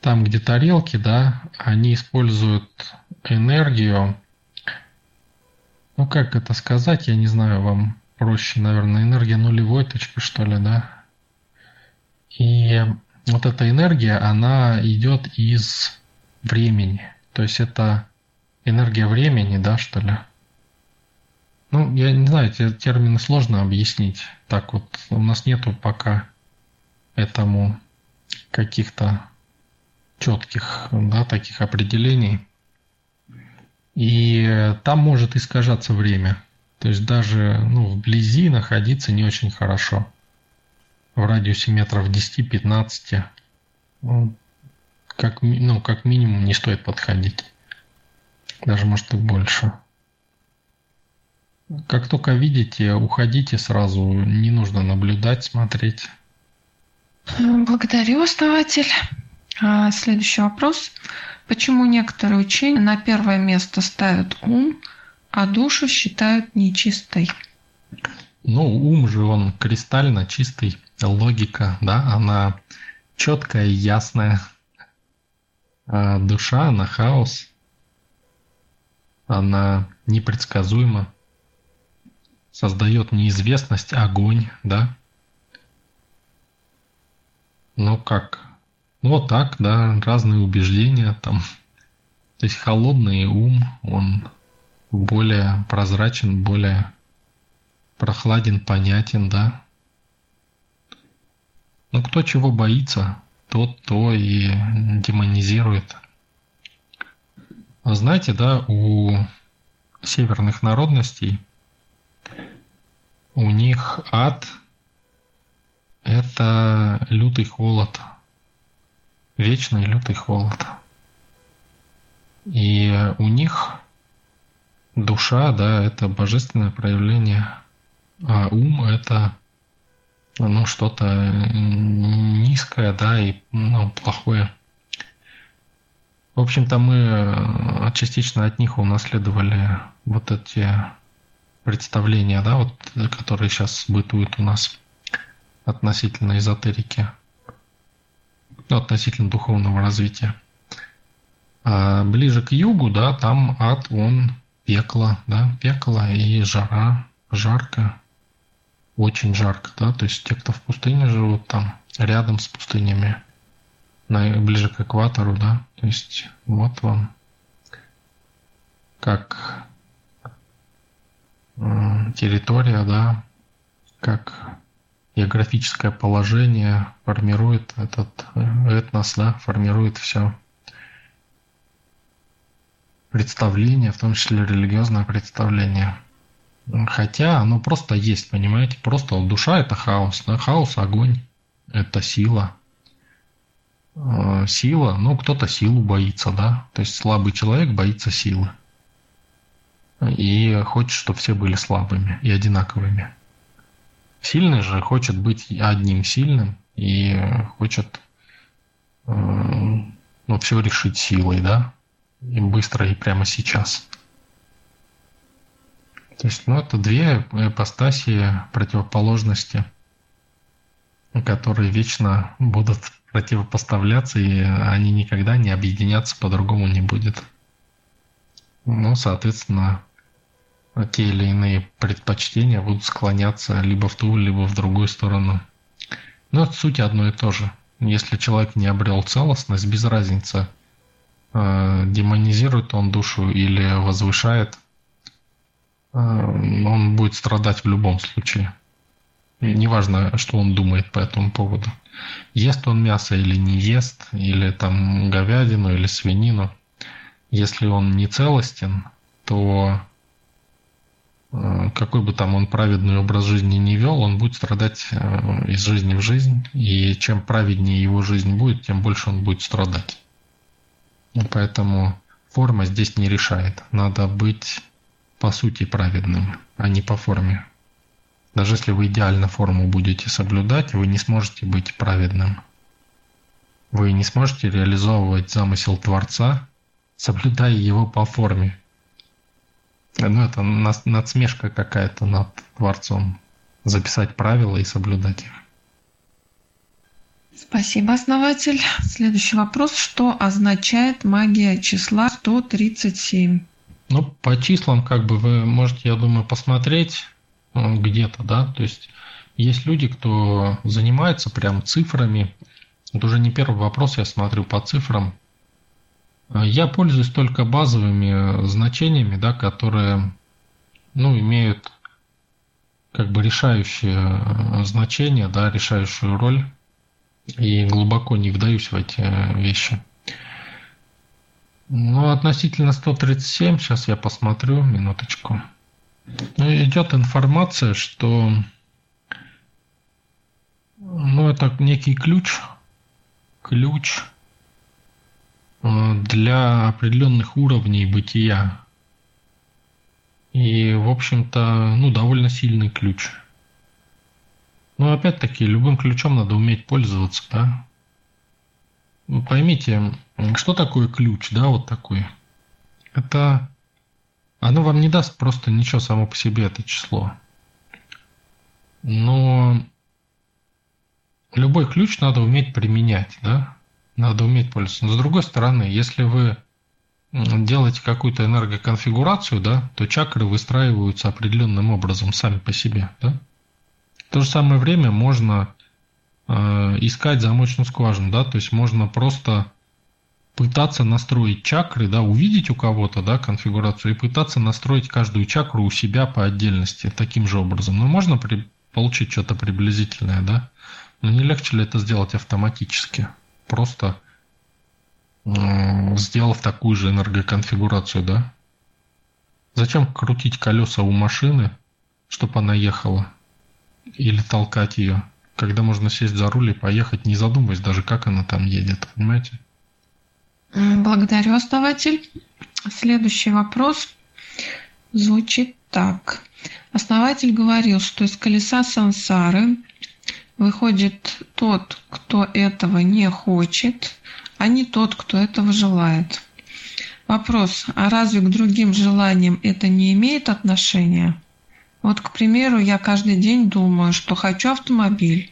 там, где тарелки, да, они используют энергию. Ну, как это сказать, я не знаю, вам проще, наверное, энергия нулевой точки, что ли, да? И вот эта энергия, она идет из времени. То есть это энергия времени, да, что ли? Ну, я не знаю, эти термины сложно объяснить. Так вот, у нас нету пока этому каких-то четких, да, таких определений. И там может искажаться время. То есть даже ну, вблизи находиться не очень хорошо. В радиусе метров 10-15 ну, как, ну, как минимум не стоит подходить. Даже может и больше. Как только видите, уходите сразу. Не нужно наблюдать, смотреть. Благодарю, основатель. А, следующий вопрос. Почему некоторые учения на первое место ставят ум, а душу считают нечистой? Ну, ум же он кристально чистый, логика, да, она четкая и ясная. А душа, она хаос, она непредсказуема, создает неизвестность, огонь, да. Ну как, ну вот так, да, разные убеждения там. То есть холодный ум, он более прозрачен, более прохладен, понятен, да. Ну кто чего боится, тот то и демонизирует. Знаете, да, у северных народностей у них ад – это лютый холод – вечный лютый холод. И у них душа, да, это божественное проявление, а ум это ну, что-то низкое, да, и ну, плохое. В общем-то, мы э, частично от них унаследовали вот эти представления, да, вот, которые сейчас бытуют у нас относительно эзотерики, ну, относительно духовного развития. А ближе к югу, да, там ад, он пекло, да, пекло и жара, жарко, очень жарко, да, то есть те, кто в пустыне живут там, рядом с пустынями, ближе к экватору, да, то есть вот вам как территория, да, как географическое положение формирует этот э, этнос, да, формирует все представление, в том числе религиозное представление. Хотя оно просто есть, понимаете, просто душа это хаос, да, хаос, огонь, это сила. Э, сила, ну кто-то силу боится, да, то есть слабый человек боится силы и хочет, чтобы все были слабыми и одинаковыми. Сильный же хочет быть одним сильным и хочет э, ну, все решить силой, да, и быстро, и прямо сейчас. То есть, ну, это две ипостаси противоположности, которые вечно будут противопоставляться, и они никогда не объединяться по-другому не будет. Ну, соответственно, те или иные предпочтения будут склоняться либо в ту, либо в другую сторону. Но это суть одно и то же. Если человек не обрел целостность, без разницы, э, демонизирует он душу или возвышает, э, он будет страдать в любом случае. И неважно, что он думает по этому поводу. Ест он мясо или не ест, или там говядину, или свинину. Если он не целостен, то Э, какой бы там он праведный образ жизни не вел, он будет страдать э, из жизни в жизнь, и чем праведнее его жизнь будет, тем больше он будет страдать. И поэтому форма здесь не решает. Надо быть по сути праведным, а не по форме. Даже если вы идеально форму будете соблюдать, вы не сможете быть праведным. Вы не сможете реализовывать замысел Творца, соблюдая его по форме. Ну, это надсмешка какая-то над Творцом. Записать правила и соблюдать их. Спасибо, основатель. Следующий вопрос. Что означает магия числа 137? Ну, по числам, как бы вы можете, я думаю, посмотреть где-то, да, то есть есть люди, кто занимается прям цифрами. Это уже не первый вопрос, я смотрю по цифрам. Я пользуюсь только базовыми значениями, да, которые ну, имеют как бы решающее э, значение, да, решающую роль, и глубоко не вдаюсь в эти вещи. Ну, относительно 137, сейчас я посмотрю, минуточку. Ну, идет информация, что ну, это некий ключ, ключ Э, для определенных уровней бытия. И, в общем-то, ну, довольно сильный ключ. Но опять-таки, любым ключом надо уметь пользоваться, да? Вы поймите, что такое ключ, да, вот такой? Это... Оно вам не даст просто ничего само по себе, это число. Но любой ключ надо уметь применять, да? Надо уметь пользоваться. Но с другой стороны, если вы делаете какую-то энергоконфигурацию, да, то чакры выстраиваются определенным образом сами по себе. Да? В то же самое время можно э, искать замочную скважину, да, то есть можно просто пытаться настроить чакры, да, увидеть у кого-то, да, конфигурацию и пытаться настроить каждую чакру у себя по отдельности таким же образом. Но можно при, получить что-то приблизительное, да, но не легче ли это сделать автоматически? просто сделав такую же энергоконфигурацию, да? Зачем крутить колеса у машины, чтобы она ехала? Или толкать ее? когда можно сесть за руль и поехать, не задумываясь даже, как она там едет, понимаете? Благодарю, основатель. Следующий вопрос звучит так. Основатель говорил, что из колеса сансары выходит тот, кто этого не хочет, а не тот, кто этого желает. Вопрос, а разве к другим желаниям это не имеет отношения? Вот, к примеру, я каждый день думаю, что хочу автомобиль.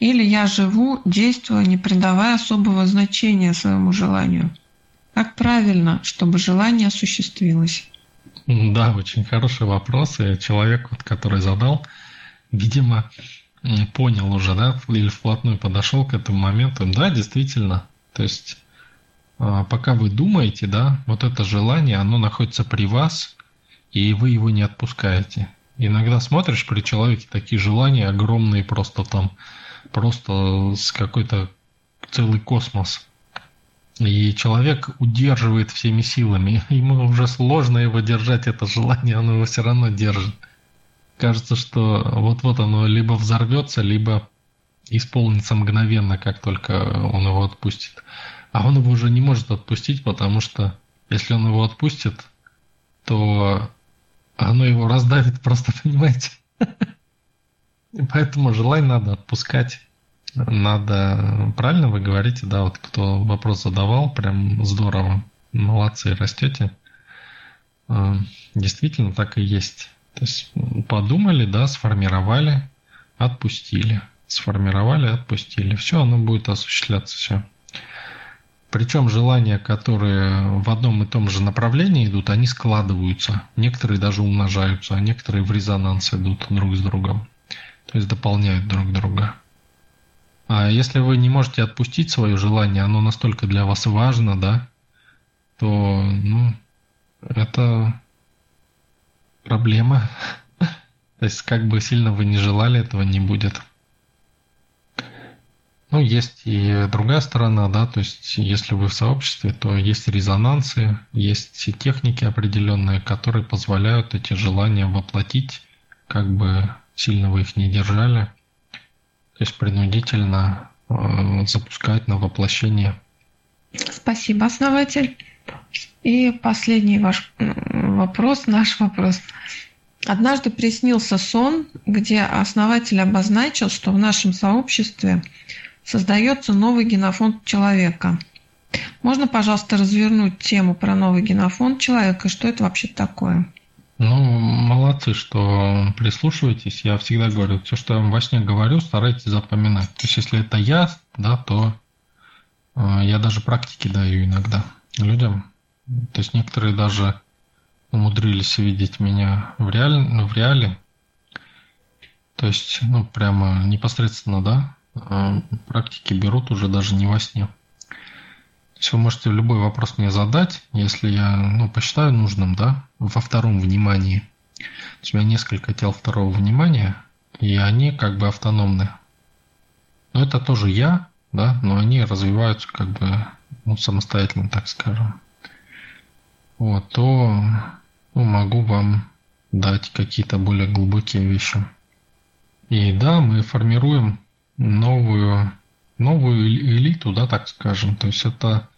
Или я живу, действую, не придавая особого значения своему желанию. Как правильно, чтобы желание осуществилось? Да, очень хороший вопрос. И человек, вот, который задал, видимо, понял уже, да, или вплотную подошел к этому моменту. Да, действительно. То есть, а, пока вы думаете, да, вот это желание, оно находится при вас, и вы его не отпускаете. Иногда смотришь при человеке такие желания огромные, просто там, просто с какой-то целый космос. И человек удерживает всеми силами. Ему уже сложно его держать, это желание, он его все равно держит. Кажется, что вот-вот оно либо взорвется, либо исполнится мгновенно, как только он его отпустит. А он его уже не может отпустить, потому что если он его отпустит, то оно его раздавит просто, понимаете? Поэтому желай надо отпускать. Надо, правильно вы говорите, да, вот кто вопрос задавал, прям здорово, молодцы, растете. А, действительно так и есть. То есть подумали, да, сформировали, отпустили. Сформировали, отпустили. Все, оно будет осуществляться, все. Причем желания, которые в одном и том же направлении идут, они складываются. Некоторые даже умножаются, а некоторые в резонанс идут друг с другом. То есть дополняют друг друга. А если вы не можете отпустить свое желание, оно настолько для вас важно, да, то, ну, это проблема. То есть, как бы сильно вы не желали, этого не будет. Ну, есть и другая сторона, да, то есть если вы в сообществе, то есть резонансы, есть техники определенные, которые позволяют эти желания воплотить, как бы сильно вы их не держали, то есть принудительно э, запускать на воплощение. Спасибо, основатель. И последний ваш вопрос, наш вопрос. Однажды приснился сон, где основатель обозначил, что в нашем сообществе создается новый генофонд человека. Можно, пожалуйста, развернуть тему про новый генофонд человека? Что это вообще такое? Ну, молодцы, что прислушиваетесь. Я всегда говорю, все, что я вам во сне говорю, старайтесь запоминать. То есть, если это я, да, то э, я даже практики даю иногда людям. То есть, некоторые даже умудрились видеть меня в реале, ну, в реале. То есть, ну, прямо непосредственно, да, а практики берут уже даже не во сне. Есть вы можете любой вопрос мне задать, если я ну, посчитаю нужным, да, во втором внимании. У меня несколько тел второго внимания, и они как бы автономны. Но это тоже я, да, но они развиваются как бы ну, самостоятельно, так скажем. Вот, то ну, могу вам дать какие-то более глубокие вещи. И да, мы формируем новую, новую элиту, да, так скажем. То есть это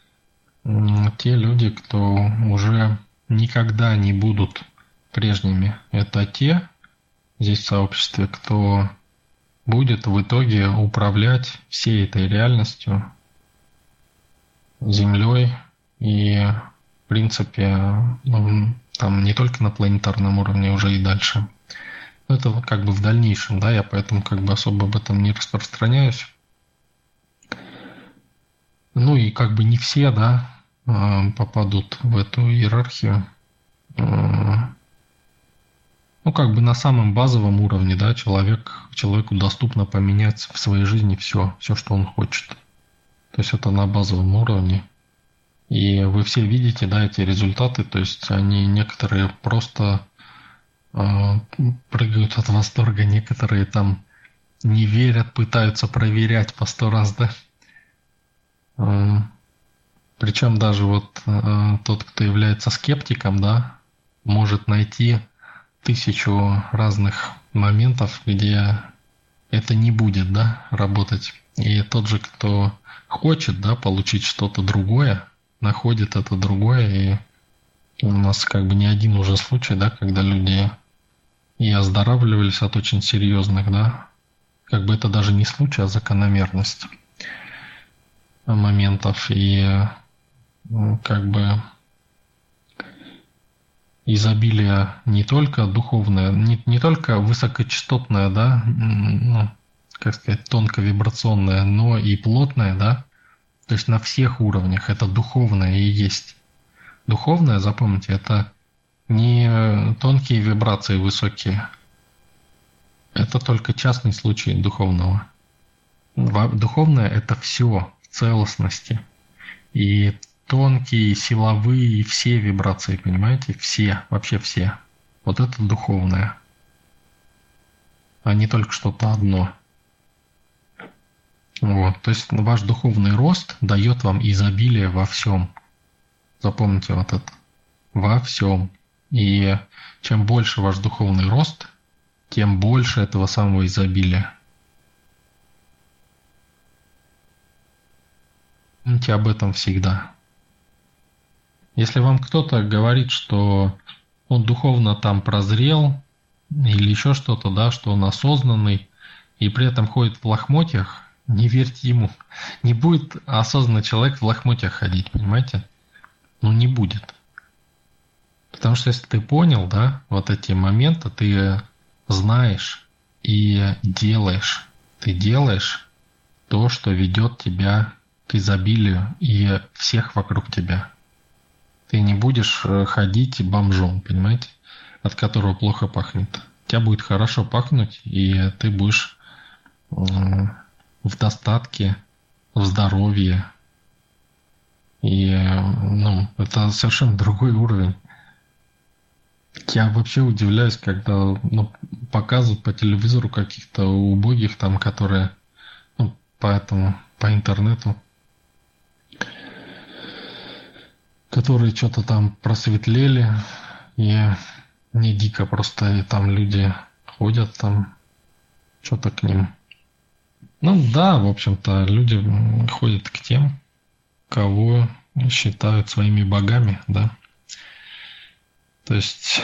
те люди, кто уже никогда не будут прежними. Это те здесь в сообществе, кто будет в итоге управлять всей этой реальностью, Землей и, в принципе, там не только на планетарном уровне, уже и дальше. Это как бы в дальнейшем, да, я поэтому как бы особо об этом не распространяюсь. Ну и как бы не все, да, попадут в эту иерархию. А, ну, как бы на самом базовом уровне, да, человек, человеку доступно поменять в своей жизни все, все, что он хочет. То есть это на базовом уровне. И вы все видите, да, эти результаты, то есть они некоторые просто а, прыгают от восторга, некоторые там не верят, пытаются проверять по сто раз, да. Причем даже вот а, тот, кто является скептиком, да, может найти тысячу разных моментов, где это не будет, да, работать. И тот же, кто хочет, да, получить что-то другое, находит это другое, и у нас как бы не один уже случай, да, когда люди и оздоравливались от очень серьезных, да, как бы это даже не случай, а закономерность моментов, и как бы изобилие не только духовное, не, не только высокочастотное, да, ну, как сказать, тонко-вибрационное, но и плотное, да, то есть на всех уровнях это духовное и есть. Духовное, запомните, это не тонкие вибрации высокие. Это только частный случай духовного. Духовное – это все в целостности. И тонкие, силовые, все вибрации, понимаете? Все, вообще все. Вот это духовное. А не только что-то одно. Вот, то есть ваш духовный рост дает вам изобилие во всем. Запомните вот это. Во всем. И чем больше ваш духовный рост, тем больше этого самого изобилия. Помните об этом всегда. Если вам кто-то говорит, что он духовно там прозрел, или еще что-то, да, что он осознанный, и при этом ходит в лохмотьях, не верьте ему. Не будет осознанный человек в лохмотьях ходить, понимаете? Ну, не будет. Потому что если ты понял, да, вот эти моменты, ты знаешь и делаешь. Ты делаешь то, что ведет тебя к изобилию и всех вокруг тебя. Ты не будешь э, ходить бомжом, понимаете, от которого плохо пахнет. У тебя будет хорошо пахнуть, и ты будешь в достатке, в здоровье. И ну, это совершенно другой уровень. Я вообще удивляюсь, когда ну, показывают по телевизору каких-то убогих там, которые ну, поэтому по интернету, которые что-то там просветлели, и не дико просто и там люди ходят там, что-то к ним. Ну да, в общем-то, люди ходят к тем, кого считают своими богами, да. То есть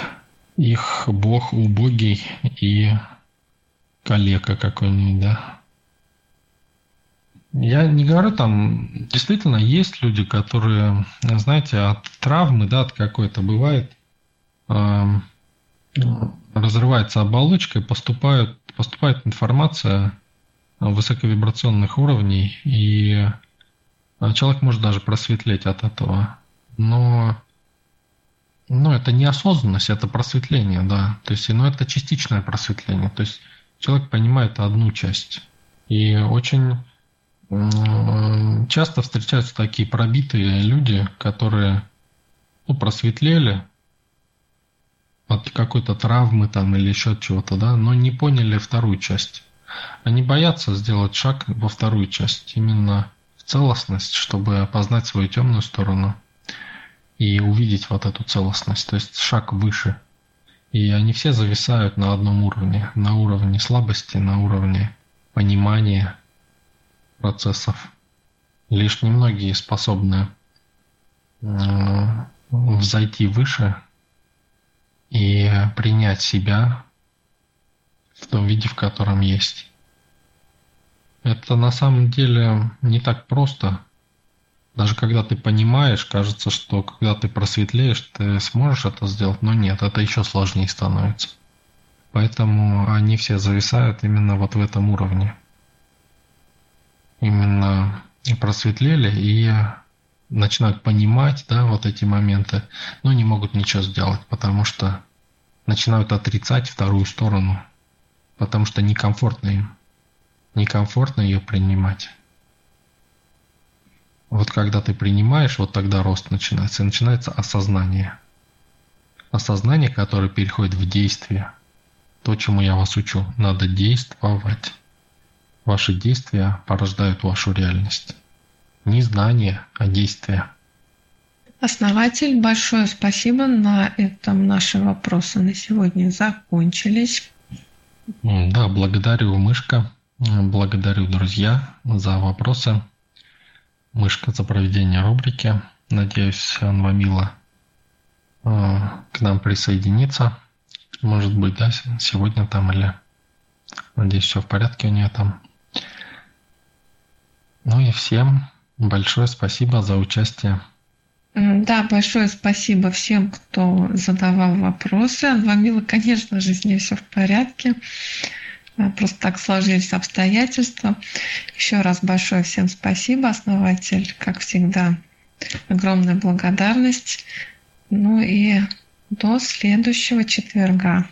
их бог убогий и калека какой-нибудь, да. Я не говорю, там действительно есть люди, которые, знаете, от травмы, да, от какой-то бывает, э, разрывается оболочка и поступает, поступает информация высоковибрационных уровней, и человек может даже просветлеть от этого. Но ну, это неосознанность, это просветление, да. То есть, ну, это частичное просветление. То есть, человек понимает одну часть. И очень часто встречаются такие пробитые люди, которые ну, просветлели от какой-то травмы там или еще от чего-то, да, но не поняли вторую часть. Они боятся сделать шаг во вторую часть, именно в целостность, чтобы опознать свою темную сторону – и увидеть вот эту целостность, то есть шаг выше. И они все зависают на одном уровне, на уровне слабости, на уровне понимания процессов. Лишь немногие способны э, взойти выше и принять себя в том виде, в котором есть. Это на самом деле не так просто, даже когда ты понимаешь, кажется, что когда ты просветлеешь, ты сможешь это сделать, но нет, это еще сложнее становится. Поэтому они все зависают именно вот в этом уровне. Именно просветлели и начинают понимать, да, вот эти моменты, но не могут ничего сделать, потому что начинают отрицать вторую сторону, потому что некомфортно им. Некомфортно ее принимать. Вот когда ты принимаешь, вот тогда рост начинается. И начинается осознание. Осознание, которое переходит в действие. То, чему я вас учу. Надо действовать. Ваши действия порождают вашу реальность. Не знание, а действие. Основатель, большое спасибо. На этом наши вопросы на сегодня закончились. Да, благодарю, Мышка. Благодарю, друзья, за вопросы. Мышка за проведение рубрики. Надеюсь, Анвамила э, к нам присоединится. Может быть, да, сегодня там или... Надеюсь, все в порядке у нее там. Ну и всем большое спасибо за участие. Да, большое спасибо всем, кто задавал вопросы. Анвамила, конечно же, с ней все в порядке. Просто так сложились обстоятельства. Еще раз большое всем спасибо, основатель, как всегда, огромная благодарность. Ну и до следующего четверга.